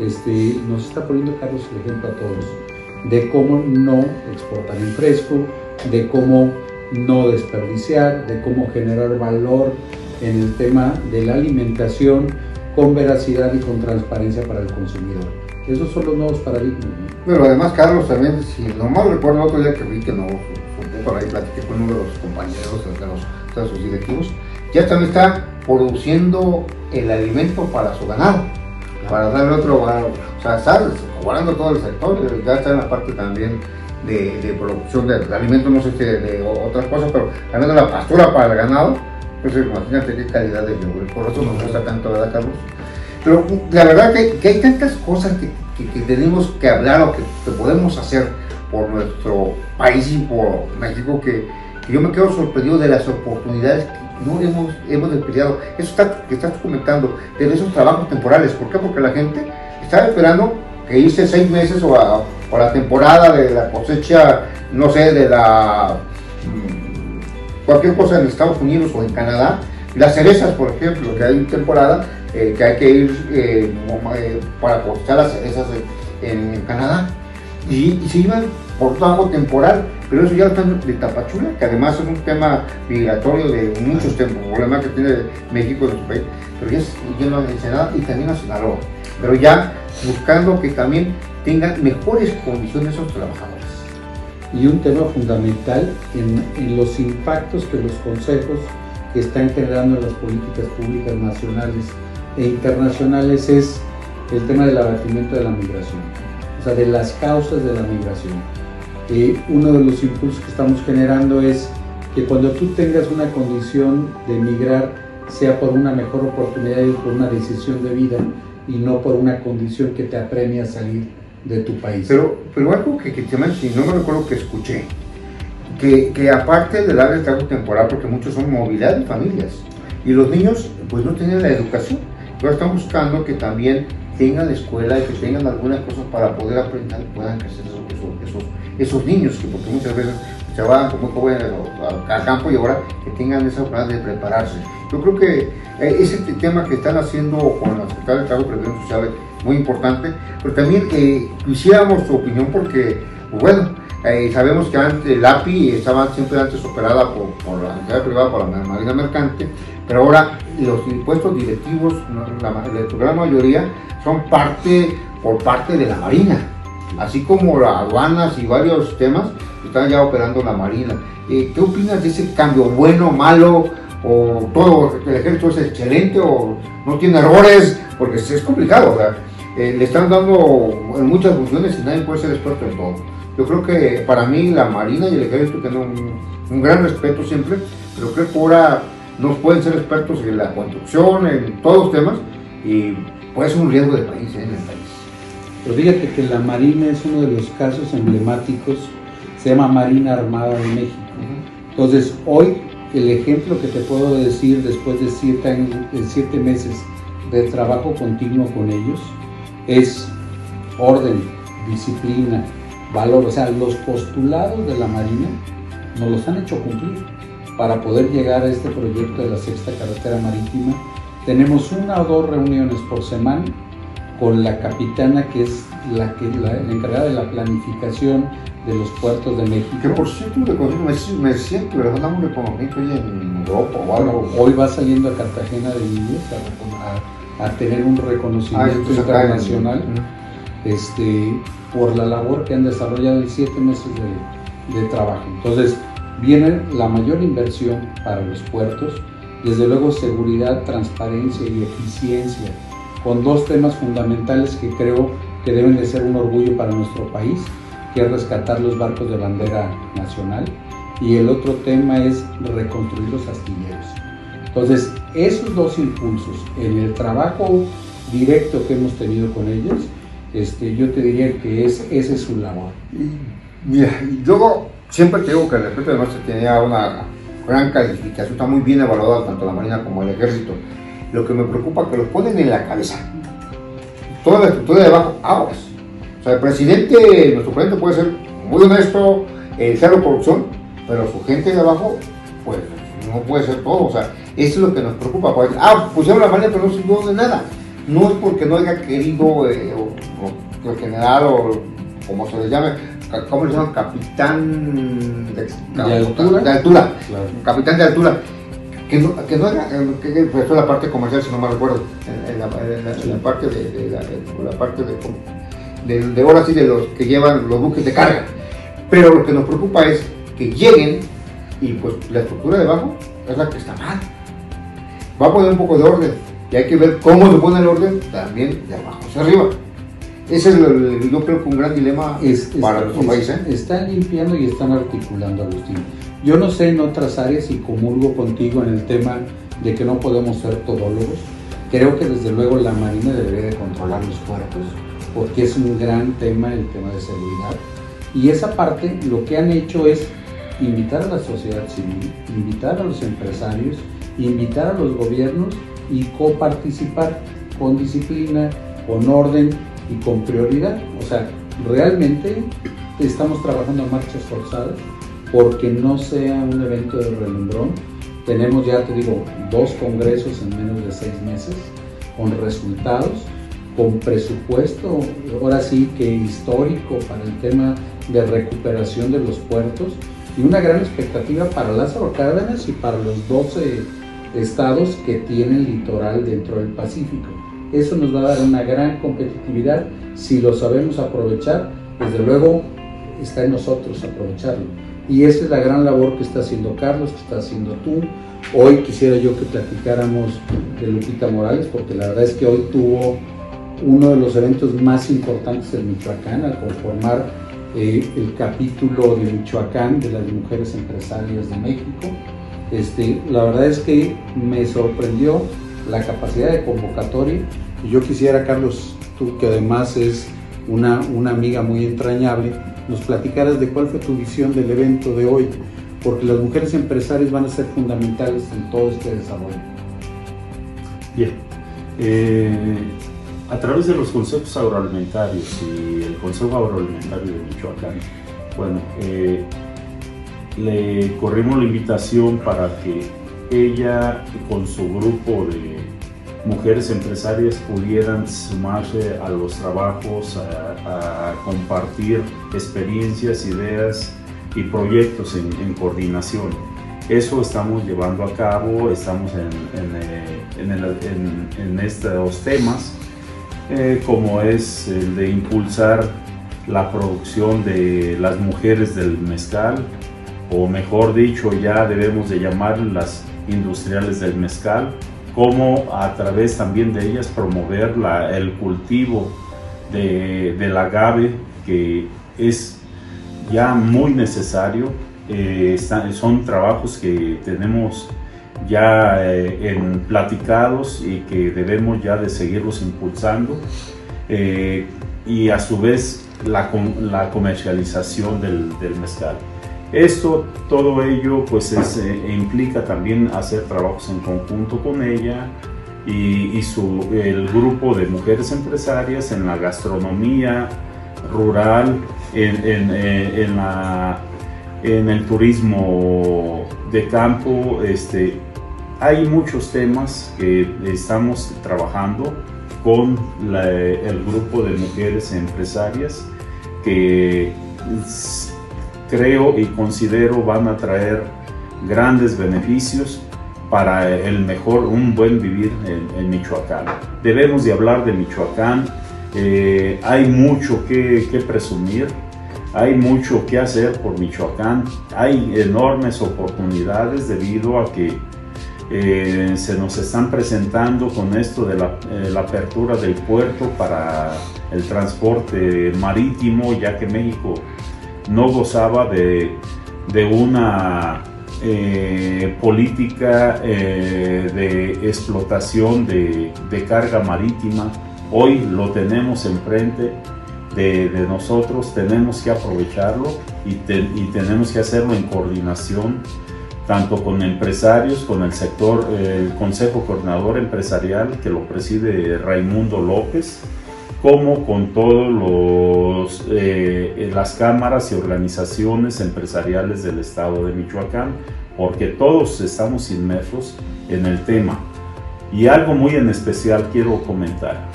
este, nos está poniendo Carlos el ejemplo a todos de cómo no exportar en fresco, de cómo no desperdiciar, de cómo generar valor en el tema de la alimentación con veracidad y con transparencia para el consumidor. Esos son los nuevos paradigmas. Pero además, Carlos, también, si no mal recuerdo, otro día que vi que no, por ahí platiqué con uno de los compañeros, de los, de sus directivos, ya también está produciendo el alimento para su ganado, para darle otro valor. O sea, está guardando todo el sector, ya está en la parte también de, producción de, alimentos, no sé si de, otras cosas, pero ganando la pastura para el ganado, pues imagínate qué calidad de yogur. Por eso nos gusta tanto, ¿verdad, Carlos? Pero la verdad que, que hay tantas cosas que, que, tenemos que hablar o que, podemos hacer por nuestro país y por México que, yo me quedo sorprendido de las oportunidades que no hemos, hemos. Eso está, que estás comentando, de esos trabajos temporales. ¿Por qué? Porque la gente está esperando que hice seis meses o a, o la temporada de la cosecha, no sé, de la mm, cualquier cosa en Estados Unidos o en Canadá. Las cerezas, por ejemplo, que hay temporada eh, que hay que ir eh, eh, para cosechar las cerezas en, Canadá. Y, se iban por trabajo temporal, pero eso ya está de Tapachula, que además es un tema migratorio de muchos temas, problema que tiene México en su país, pero ya es lleno de Ensenada y también a Sinaloa. Pero ya buscando que también tengan mejores condiciones esos trabajadores. Y un tema fundamental en, los impactos que los consejos están generando en las políticas públicas nacionales e internacionales es el tema del abatimiento de la migración, o sea, de las causas de la migración. Eh, uno de los impulsos que estamos generando es que cuando tú tengas una condición de emigrar, sea por una mejor oportunidad y por una decisión de vida y no por una condición que te apremia a salir de tu país. Pero, pero algo que, que si no me recuerdo que escuché, que, que aparte del área de trabajo temporal, porque muchos son movilidad de familias, y los niños pues no tienen la educación, pero están buscando que también tengan la escuela y que tengan algunas cosas para poder aprender y puedan crecer esos, esos, esos, niños, que porque muchas veces se van como jóvenes al campo y ahora que tengan esa oportunidad de prepararse. Yo creo que eh, ese tema que están haciendo con la Secretaría de Trabajo y Previsión Social muy importante, pero también eh, quisiéramos tu opinión porque, pues bueno, eh, sabemos que antes el API estaba siempre antes operada por, por la entidad privada, por la Marina Mercante, pero ahora los impuestos directivos, la, la, gran mayoría, son parte por parte de la Marina, así como las aduanas y varios temas están ya operando la Marina. Eh, ¿Qué opinas de ese cambio? ¿Bueno, malo? ¿O todo el ejército es excelente? ¿O no tiene errores? Porque es complicado. O eh, le están dando muchas funciones y nadie puede ser experto en todo. Yo creo que para mí la Marina y el Ejército tienen un, gran respeto siempre, pero creo que ahora no pueden ser expertos en la construcción, en todos los temas, y puede ser un riesgo de país, ¿eh? en el país. Pero fíjate que la Marina es uno de los casos emblemáticos, se llama Marina Armada de México. Entonces, hoy el ejemplo que te puedo decir después de siete, de siete meses de trabajo continuo con ellos, es orden, disciplina, valor. O sea, los postulados de la Marina nos los han hecho cumplir. Para poder llegar a este proyecto de la sexta carretera marítima, tenemos una o dos reuniones por semana con la capitana que es la, que, la, encargada de la planificación de los puertos de México. Que por cierto, me, me siento, ¿verdad? Damos reconocimiento hoy en Europa o algo. Hoy va saliendo a Cartagena de Indias a, a tener un reconocimiento Ah, en- internacional este, por la labor que han desarrollado en siete meses de, de trabajo. Entonces, viene la mayor inversión para los puertos, desde luego seguridad, transparencia y eficiencia, con dos temas fundamentales que creo que deben de ser un orgullo para nuestro país, que es rescatar los barcos de bandera nacional, y el otro tema es reconstruir los astilleros. Entonces, esos dos impulsos en el trabajo directo que hemos tenido con ellos, este, yo te diría que es, ese es su labor. Y, Mira, y luego siempre te digo que el respeto de nuestro tenía una gran calificación, está muy bien evaluado tanto la Marina como el Ejército. Lo que me preocupa es que lo ponen en la cabeza. Toda la estructura de abajo, aguas. O sea, el presidente, nuestro presidente puede ser muy honesto, eh, cero corrupción, pero su gente de abajo, pues no puede ser todo. O sea, eso es lo que nos preocupa. Pues, ah, pusieron la Marina, pero no sirvió de nada. No es porque no haya querido, eh, o, o el general, o como se le llame, ¿cómo le llaman? Capitán de, ¿De altura? de altura. Claro. Capitán de altura. Que no, que no haga, eh, que, que fue la parte comercial, si no me recuerdo, en, en la, en la- en la parte de, de la, parte de, de, de ahora sí de los que llevan los buques de carga. Pero lo que nos preocupa es que lleguen y pues la estructura de abajo es la que está mal. Va a poner un poco de orden y hay que ver cómo se pone el orden también de abajo hacia arriba. Ese es el- yo creo que un gran dilema Es- para nuestro es- país. ¿eh? Están limpiando y están articulando, Agustín. Yo no sé en otras áreas y comulgo contigo en el tema de que no podemos ser todólogos. Creo que desde luego la Marina debería de controlar los puertos porque es un gran tema el tema de seguridad. Y esa parte lo que han hecho es invitar a la sociedad civil, invitar a los empresarios, invitar a los gobiernos y coparticipar con disciplina, con orden y con prioridad. O sea, realmente estamos trabajando a marchas forzadas porque no sea un evento de relumbrón. Tenemos ya, te digo, dos congresos en menos de seis meses con resultados, con presupuesto, ahora sí que histórico para el tema de recuperación de los puertos y una gran expectativa para Lázaro Cárdenas y para los 12 estados que tienen litoral dentro del Pacífico. Eso nos va a dar una gran competitividad si lo sabemos aprovechar. Desde luego está en nosotros aprovecharlo. Y esa es la gran labor que está haciendo Carlos, que está haciendo tú. Hoy quisiera yo que platicáramos de Lupita Morales, porque la verdad es que hoy tuvo uno de los eventos más importantes en Michoacán al conformar eh, el capítulo de Michoacán de las mujeres empresarias de México. Este, la verdad es que me sorprendió la capacidad de convocatoria y yo quisiera, Carlos, tú que además es una, una amiga muy entrañable, nos platicaras de cuál fue tu visión del evento de hoy, porque las mujeres empresarias van a ser fundamentales en todo este desarrollo. Bien. Eh, a través de los consejos agroalimentarios y el Consejo Agroalimentario de Michoacán, bueno, eh, le corrimos la invitación para que ella con su grupo de mujeres empresarias pudieran sumarse a los trabajos, a compartir experiencias, ideas y proyectos en, en, coordinación. Eso estamos llevando a cabo, estamos en, en, eh, en, en estos temas, eh, como es el de impulsar la producción de las mujeres del mezcal, o mejor dicho, ya debemos de llamar las industriales del mezcal, como a través también de ellas promover la, el cultivo de, del agave, que es ya muy necesario. Eh, son trabajos que tenemos ya eh, platicados y que debemos ya de seguirlos impulsando. Eh, y a su vez la, la comercialización del, mezcal. Esto, todo ello, pues es, implica también hacer trabajos en conjunto con ella y, su, el grupo de mujeres empresarias en la gastronomía rural, en, en, eh, en, el turismo de campo. Este, hay muchos temas que estamos trabajando con el grupo de mujeres empresarias que creo y considero van a traer grandes beneficios para el mejor, un buen vivir en, Michoacán. Debemos de hablar de Michoacán, eh, hay mucho que, presumir, hay mucho que hacer por Michoacán, hay enormes oportunidades debido a que eh, se nos están presentando con esto de la, eh, la, apertura del puerto para el transporte marítimo, ya que México no gozaba de una eh, política eh, de explotación de, carga marítima. Hoy lo tenemos enfrente de, nosotros, tenemos que aprovecharlo y, y, tenemos que hacerlo en coordinación tanto con empresarios, con el sector, el Consejo Coordinador Empresarial que lo preside Raimundo López, como con todas eh, las cámaras y organizaciones empresariales del estado de Michoacán, porque todos estamos inmersos en el tema. Y algo muy en especial quiero comentar,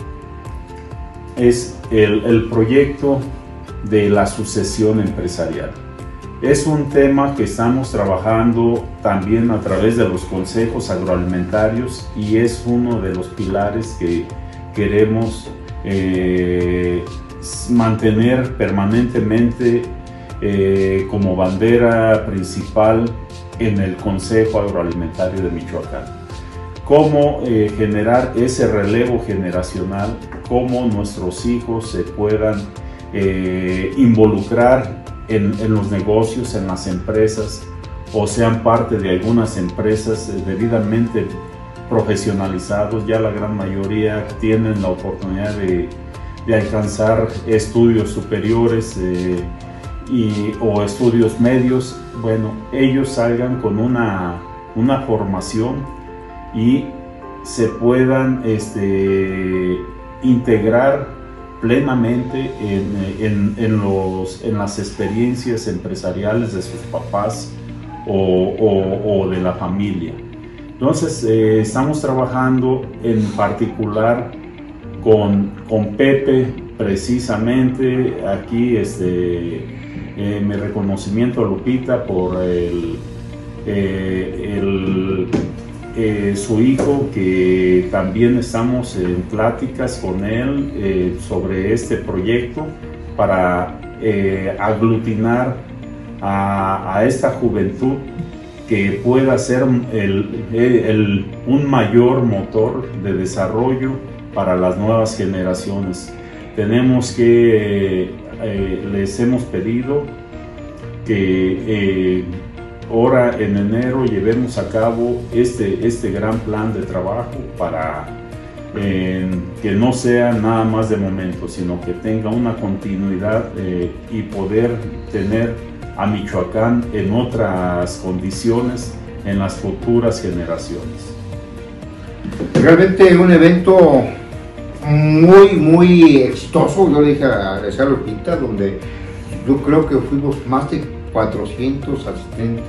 es el, el proyecto de la sucesión empresarial. Es un tema que estamos trabajando también a través de los consejos agroalimentarios y es uno de los pilares que queremos eh, mantener permanentemente eh, como bandera principal en el Consejo Agroalimentario de Michoacán. Cómo eh, generar ese relevo generacional, cómo nuestros hijos se puedan involucrar en, en los negocios, en las empresas, o sean parte de algunas empresas debidamente profesionalizados, ya la gran mayoría tienen la oportunidad de, alcanzar estudios superiores eh, y, o estudios medios, bueno, ellos salgan con una, una formación y se puedan este, integrar plenamente en, en, los, en las experiencias empresariales de sus papás o, o de la familia. Entonces, eh, estamos trabajando en particular con, con Pepe, precisamente aquí, este, eh, mi reconocimiento a Lupita por el, eh, su hijo, que también estamos en pláticas con él sobre este proyecto para aglutinar a, a esta juventud que pueda ser un mayor motor de desarrollo para las nuevas generaciones. Tenemos que, eh, les hemos pedido que eh, ahora en enero llevemos a cabo este, este gran plan de trabajo para que no sea nada más de momento, sino que tenga una continuidad eh, y poder tener a Michoacán en otras condiciones en las futuras generaciones. Realmente un evento muy, muy exitoso, yo le dije a Alessandro Lupita, donde yo creo que fuimos más de 400 asistentes.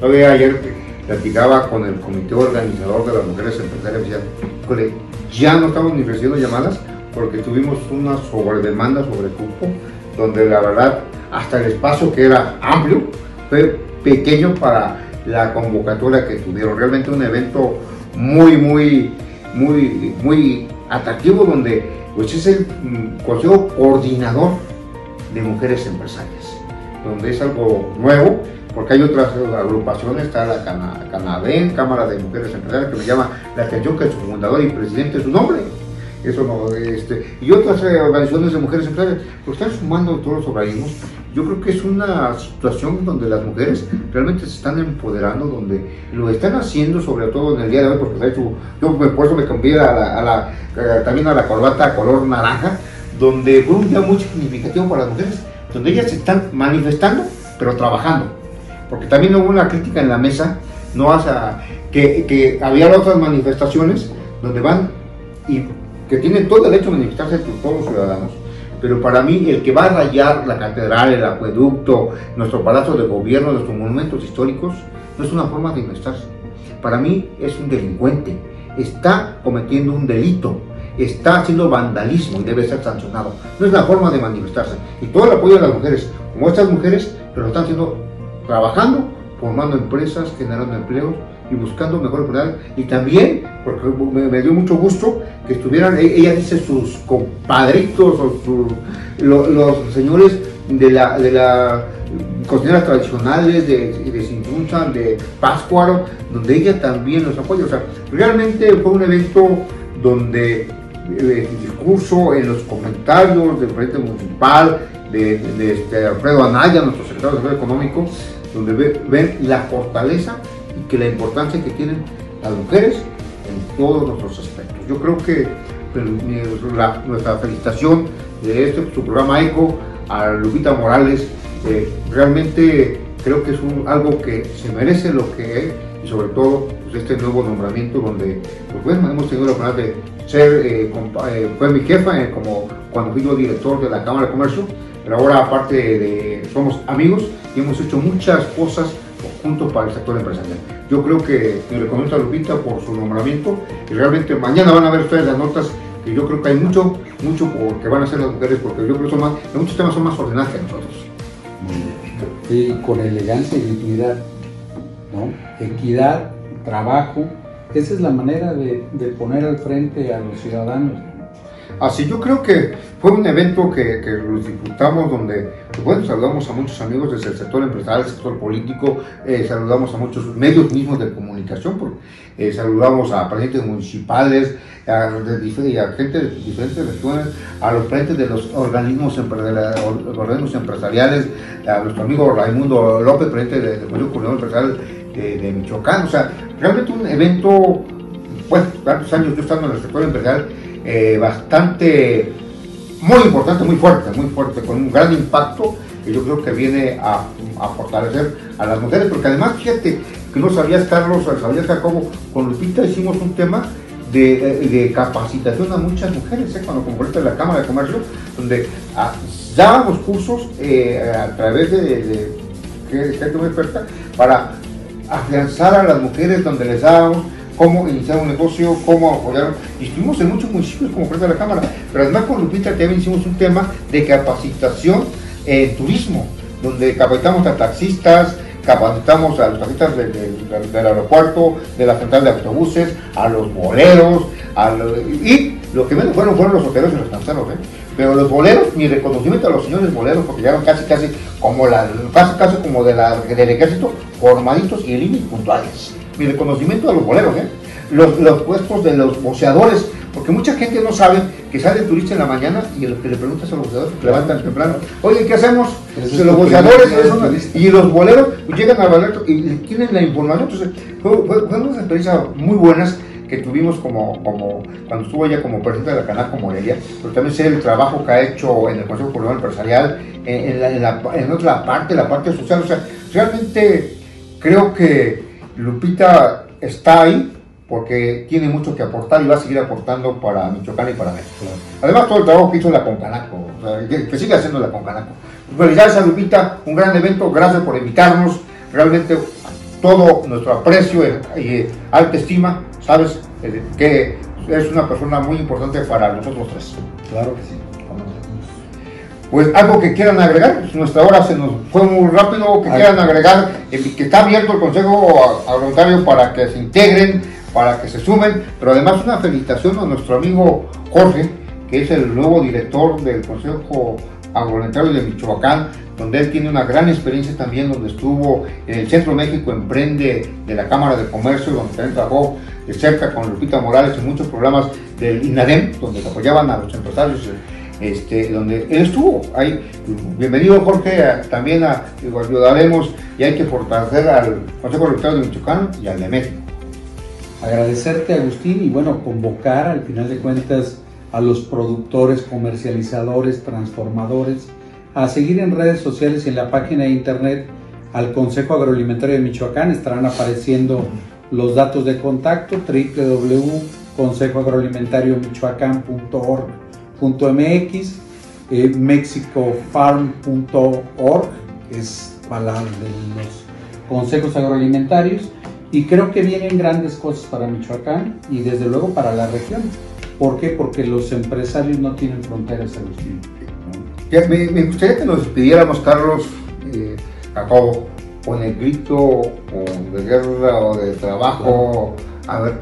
Todavía ayer platicaba con el comité organizador de las mujeres empresarias, decía, ya no estamos ni recibiendo llamadas porque tuvimos una sobredemanda sobre cupo, donde la verdad hasta el espacio que era amplio, fue pequeño para la convocatoria que tuvieron. Realmente un evento muy, muy, muy, muy atractivo donde pues es el mm, Consejo Coordinador de Mujeres Empresarias, donde es algo nuevo, porque hay otras agrupaciones, está la Canadén, Cámara de Mujeres Empresarias, que me llama la atención que su fundador y presidente es un hombre eso no, este, y otras eh, organizaciones de mujeres empresarias, pues están sumando todos los organismos. Yo creo que es una situación donde las mujeres realmente se están empoderando, donde lo están haciendo, sobre todo en el día de hoy, porque hecho, yo por eso me cambié a la, eh, también a la corbata color naranja, donde fue un día muy significativo para las mujeres, donde ellas se están manifestando, pero trabajando. Porque también hubo una crítica en la mesa, no hace, que, que había otras manifestaciones donde van y que tienen todo el derecho a manifestarse todos los ciudadanos. Pero para mí el que va a rayar la catedral, el acueducto, nuestro palacio de gobierno, nuestros monumentos históricos, no es una forma de manifestarse. Para mí es un delincuente, está cometiendo un delito, está haciendo vandalismo y debe ser sancionado. No es la forma de manifestarse. Y todo el apoyo de las mujeres, como estas mujeres, pero lo están haciendo trabajando, formando empresas, generando empleos y buscando mejor oportunidades. Y también, porque me, dio mucho gusto que estuvieran, e, ella dice, sus compadritos o los, señores de la, de la cocineras tradicionales de, de Sintunza, de Páscuaro, donde ella también los apoya. O sea, realmente fue un evento donde eh, el discurso, en los comentarios del presidente municipal, de, este Alfredo Anaya, nuestro secretario de Desarrollo Económico, donde ven la fortaleza que la importancia que tienen las mujeres en todos nuestros aspectos. Yo creo que pues, nuestra felicitación de este su programa ECO a Lupita Morales, eh, realmente creo que es algo que se merece lo que es y sobre todo pues, este nuevo nombramiento donde pues bueno, hemos tenido la oportunidad de ser, eh, eh, fue mi jefa como cuando fui yo director de la Cámara de Comercio, pero ahora aparte de, somos amigos y hemos hecho muchas cosas para el sector empresarial. Yo creo que me recomiendo a Lupita por su nombramiento y realmente mañana van a ver ustedes las notas que yo creo que hay mucho, mucho que van a hacer las mujeres porque yo creo que son más, muchos temas son más ordenados que nosotros. Y con elegancia y dignidad, ¿no? Equidad, trabajo, esa es la manera de poner al frente a los ciudadanos. Así yo creo que fue un evento que, que los disfrutamos donde, pues bueno, saludamos a muchos amigos desde el sector empresarial, el sector político, eh, saludamos a muchos medios mismos de comunicación, porque, eh, saludamos a presidentes municipales, a, de, a gente de diferentes regiones, a los presidentes de los organismos, organismos empresariales, a nuestro amigo Raimundo López, presidente del Coordinador Empresarial de, de Michoacán, o sea, realmente un evento, bueno, tantos años yo estando en el sector empresarial, eh, bastante, muy importante, muy fuerte, muy fuerte, con un gran impacto que yo creo que viene a, fortalecer a las mujeres, porque además, fíjate, que no sabías, Carlos, sabías, Jacobo, con Lupita hicimos un tema de, capacitación a muchas mujeres, ¿eh? cuando componente de la Cámara de Comercio, donde ah, dábamos cursos eh, a través de, de, gente muy experta para afianzar a las mujeres, donde les dábamos cómo iniciar un negocio, cómo apoyar. Y estuvimos en muchos municipios como frente de la Cámara, pero además con Lupita también hicimos un tema de capacitación en turismo, donde capacitamos a taxistas, capacitamos a los taxistas del aeropuerto, de la central de autobuses, a los boleros, a y lo que menos fueron fueron los hoteles y los canceros, ¿eh? Pero los boleros, mi reconocimiento a los señores boleros, porque llegaron casi, casi como la, casi, casi como de la, del ejército, formaditos y límites puntuales mi reconocimiento a los boleros, ¿eh? los, los, puestos de los boceadores, porque mucha gente no sabe que sale el turista en la mañana y lo que le preguntas a los boceadores, que levantan temprano, oye, ¿qué hacemos? los boceadores y los boleros pues, llegan al boleto y tienen la información. Entonces, fue, fue, una experiencia muy buenas que tuvimos como, como cuando estuvo ella como presidente de la Canaco Morelia, pero también sé el trabajo que ha hecho en el Consejo Coordinador Empresarial, en, la, en, la, en otra parte, la parte social. O sea, realmente creo que Lupita está ahí porque tiene mucho que aportar y va a seguir aportando para Michoacán y para México. Además, todo el trabajo que hizo la Concanaco, que, sigue haciendo la Concanaco. Felicidades a Lupita, un gran evento, gracias por invitarnos. Realmente todo nuestro aprecio y alta estima, sabes eh, que es una persona muy importante para nosotros tres. Claro que sí. Pues algo que quieran agregar, pues, nuestra hora se nos fue muy rápido, que quieran agregar, que está abierto el Consejo Agroalimentario para que se integren, para que se sumen, pero además una felicitación a nuestro amigo Jorge, que es el nuevo director del Consejo Agroalimentario de Michoacán, donde él tiene una gran experiencia también, donde estuvo en el Centro México Emprende de la Cámara de Comercio, donde también trabajó de cerca con Lupita Morales en muchos programas del INADEM, donde apoyaban a los empresarios este, donde él estuvo. Ahí, bienvenido Jorge, también a, ayudaremos y hay que fortalecer al Consejo Electoral de Michoacán y al de México. Agradecerte Agustín y bueno, convocar al final de cuentas a los productores, comercializadores, transformadores, a seguir en redes sociales y en la página de internet al Consejo Agroalimentario de Michoacán. Estarán apareciendo los datos de contacto www.consejoagroalimentariomichoacán.org .mx, eh, mexicofarm.org, es de los consejos agroalimentarios, y creo que vienen grandes cosas para Michoacán y desde luego para la región. ¿Por qué? Porque los empresarios no tienen fronteras, Agustín. Me, me gustaría que nos despidiéramos, Carlos, eh, Jacobo, con el grito o de guerra o de trabajo. A ver,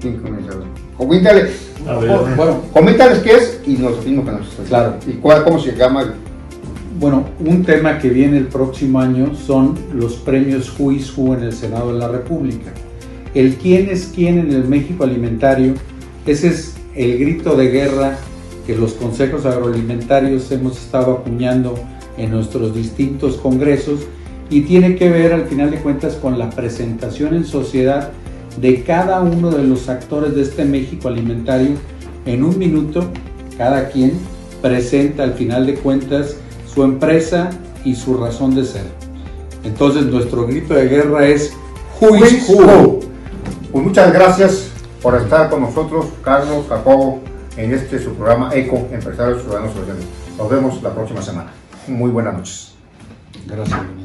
¿quién comienza? Coméntale, A ver. Bueno, coméntales qué es y nos dimos que nos está Claro. ¿Y cuál, cómo se llama? Bueno, un tema que viene el próximo año son los premios is Who en el Senado de la República. El quién es quién en el México alimentario, ese es el grito de guerra que los consejos agroalimentarios hemos estado acuñando en nuestros distintos congresos y tiene que ver al final de cuentas con la presentación en sociedad de cada uno de los actores de este México alimentario en un minuto, cada quien presenta al final de cuentas su empresa y su razón de ser. Entonces nuestro grito de guerra es Who. Pues muchas gracias por estar con nosotros, Carlos, Jacobo, en este su programa ECO, Empresarios Ciudadanos Sociales. Nos vemos la próxima semana. Muy buenas noches. Gracias.